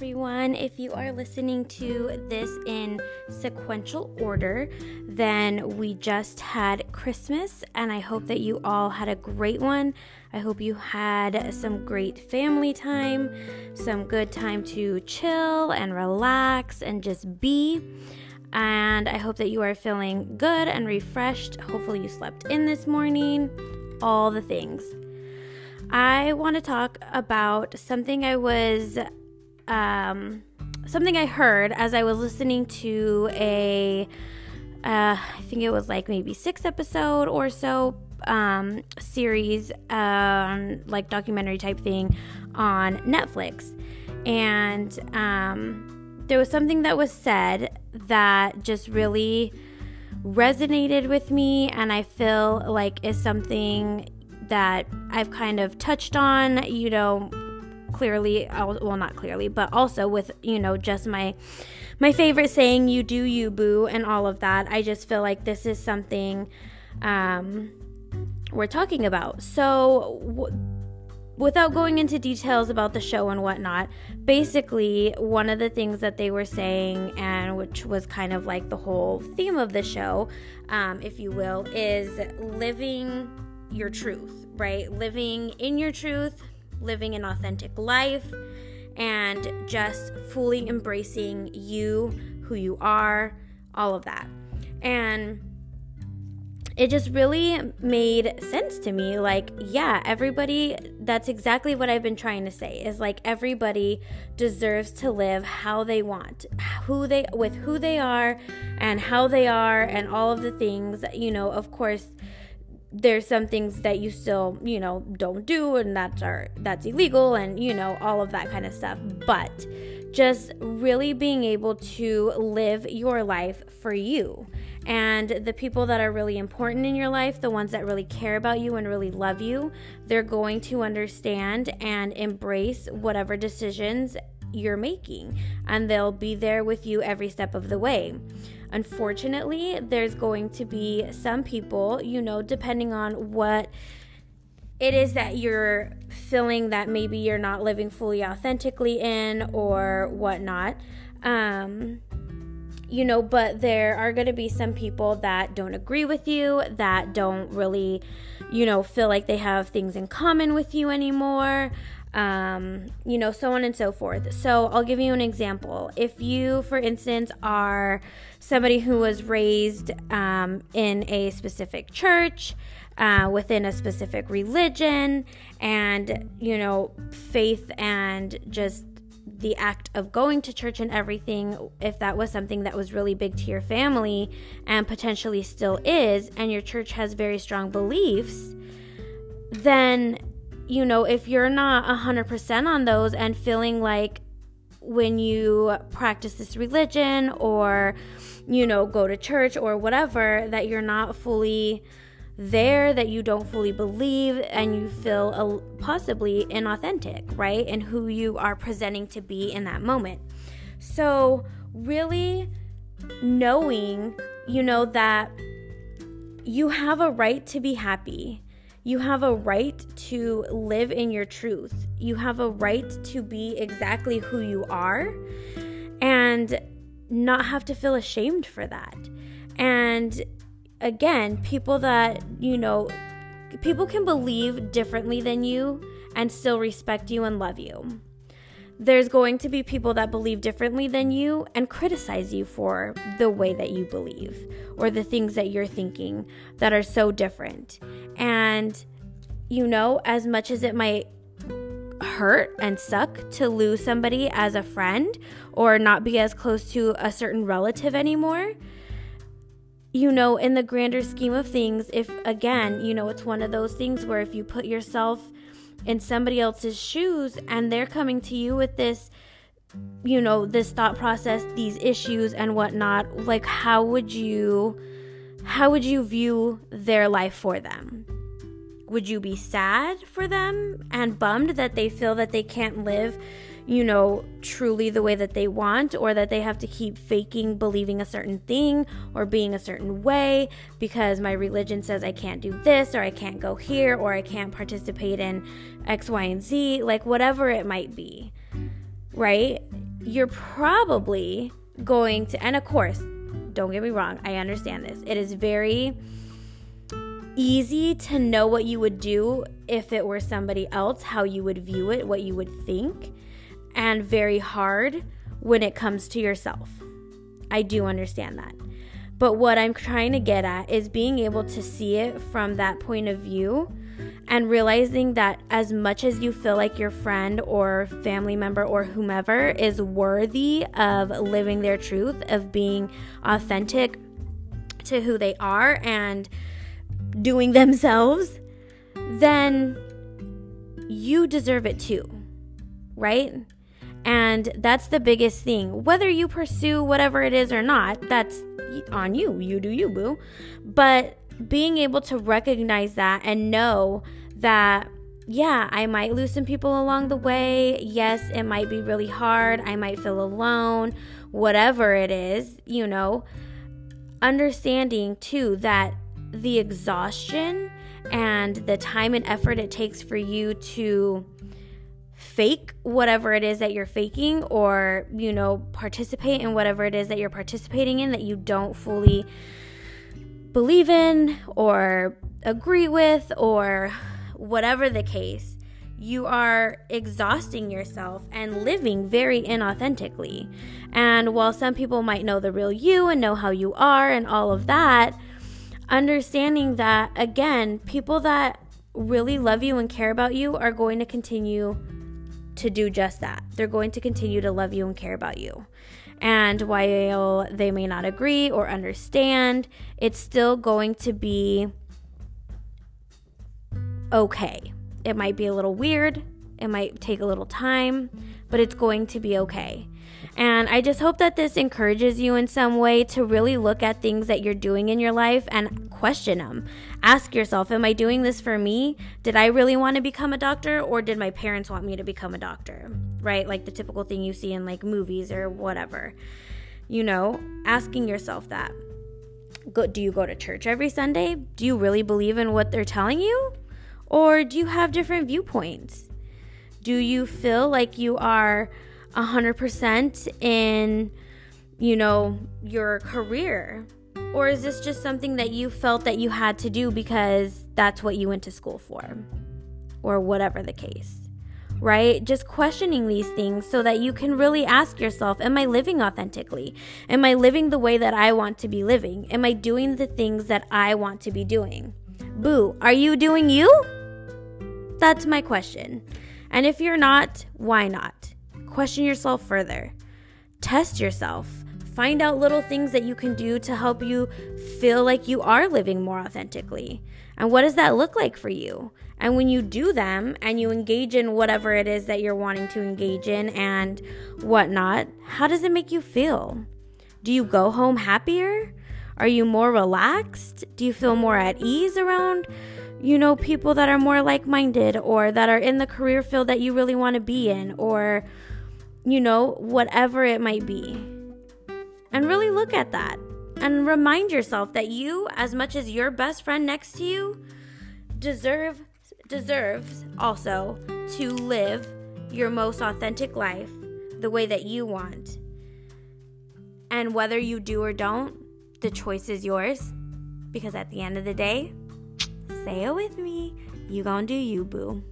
everyone. If you are listening to this in sequential order, then we just had Christmas, and I hope that you all had a great one. I hope you had some great family time, some good time to chill and relax and just be. And I hope that you are feeling good and refreshed. Hopefully, you slept in this morning, all the things. I want to talk about something I was, um, something I heard as I was listening to a, uh, I think it was like maybe six episode or so um, series, um, like documentary type thing on Netflix, and um, there was something that was said that just really resonated with me, and I feel like is something that I've kind of touched on, you know, clearly, well, not clearly, but also with, you know, just my my favorite saying, "You do you, boo," and all of that. I just feel like this is something um, we're talking about. So. W- without going into details about the show and whatnot, basically, one of the things that they were saying, and which was kind of like the whole theme of the show, um, if you will, is living your truth, right? Living in your truth, living an authentic life, and just fully embracing you, who you are, all of that. And it just really made sense to me. Like, yeah, everybody, that's exactly what I've been trying to say is like everybody deserves to live how they want, who they, with who they are and how they are, and all of the things, you know, of course there's some things that you still you know don't do and that's are that's illegal and you know all of that kind of stuff. But just really being able to live your life for you. And the people that are really important in your life the ones that really care about you and really love you they're going to understand and embrace whatever decisions you're making. And they'll be there with you every step of the way Unfortunately, there's going to be some people, you know, depending on what it is that you're feeling that maybe you're not living fully authentically in or whatnot. Um, you know, but there are going to be some people that don't agree with you, that don't really, you know, feel like they have things in common with you anymore um, you know, so on and so forth. So I'll give you an example. If you, for instance, are somebody who was raised um, in a specific church, uh, within a specific religion, and, you know, faith and just the act of going to church and everything, if that was something that was really big to your family and potentially still is, and your church has very strong beliefs, then you know, if you're not 100% on those and feeling like when you practice this religion or, you know, go to church or whatever, that you're not fully there, that you don't fully believe, and you feel possibly inauthentic, right? And who you are presenting to be in that moment. So, really knowing, you know, that you have a right to be happy you have a right to live in your truth. You have a right to be exactly who you are and not have to feel ashamed for that. And again, people that, you know, people can believe differently than you and still respect you and love you there's going to be people that believe differently than you and criticize you for the way that you believe or the things that you're thinking that are so different. And, you know, as much as it might hurt and suck to lose somebody as a friend or not be as close to a certain relative anymore, you know, in the grander scheme of things, if again, you know, it's one of those things where if you put yourself in somebody else's shoes and they're coming to you with this you know this thought process these issues and whatnot like how would you how would you view their life for them would you be sad for them and bummed that they feel that they can't live you know, truly the way that they want, or that they have to keep faking believing a certain thing or being a certain way because my religion says I can't do this, or I can't go here, or I can't participate in X, Y, and Z, like whatever it might be, right? you're probably going to, and of course, don't get me wrong, I understand this. It is very easy to know what you would do if it were somebody else, how you would view it, what you would think, and very hard when it comes to yourself. I do understand that. But what I'm trying to get at is being able to see it from that point of view and realizing that as much as you feel like your friend or family member or whomever is worthy of living their truth, of being authentic to who they are and doing themselves, then you deserve it too, right? And that's the biggest thing. Whether you pursue whatever it is or not, that's on you. You do you, boo. But being able to recognize that and know that, yeah, I might lose some people along the way. Yes, it might be really hard. I might feel alone, whatever it is, you know. Understanding too that the exhaustion and the time and effort it takes for you to fake whatever it is that you're faking or, you know, participate in whatever it is that you're participating in that you don't fully believe in or agree with or whatever the case, you are exhausting yourself and living very inauthentically. And while some people might know the real you and know how you are and all of that, understanding that, again, people that really love you and care about you are going to continue to do just that. They're going to continue to love you and care about you. And while they may not agree or understand, it's still going to be okay. It might be a little weird, it might take a little time, but it's going to be okay. And I just hope that this encourages you in some way to really look at things that you're doing in your life and question them. Ask yourself, Am I doing this for me? Did I really want to become a doctor or did my parents want me to become a doctor? Right? Like the typical thing you see in like movies or whatever. You know, asking yourself that. Go, do you go to church every Sunday? Do you really believe in what they're telling you? Or do you have different viewpoints? Do you feel like you are 100% in, you know, your career? Or is this just something that you felt that you had to do because that's what you went to school for? Or whatever the case, right? Just questioning these things so that you can really ask yourself Am I living authentically? Am I living the way that I want to be living? Am I doing the things that I want to be doing? Boo, are you doing you? That's my question. And if you're not, why not? Question yourself further. Test yourself. Find out little things that you can do to help you feel like you are living more authentically. And what does that look like for you? And when you do them and you engage in whatever it is that you're wanting to engage in and whatnot, how does it make you feel? Do you go home happier? Are you more relaxed? Do you feel more at ease around, you know, people that are more like minded or that are in the career field that you really want to be in or you know, whatever it might be. And really look at that and remind yourself that you, as much as your best friend next to you, deserve deserves also to live your most authentic life the way that you want. And whether you do or don't, the choice is yours. Because at the end of the day, say it with me, you gonna do you, boo.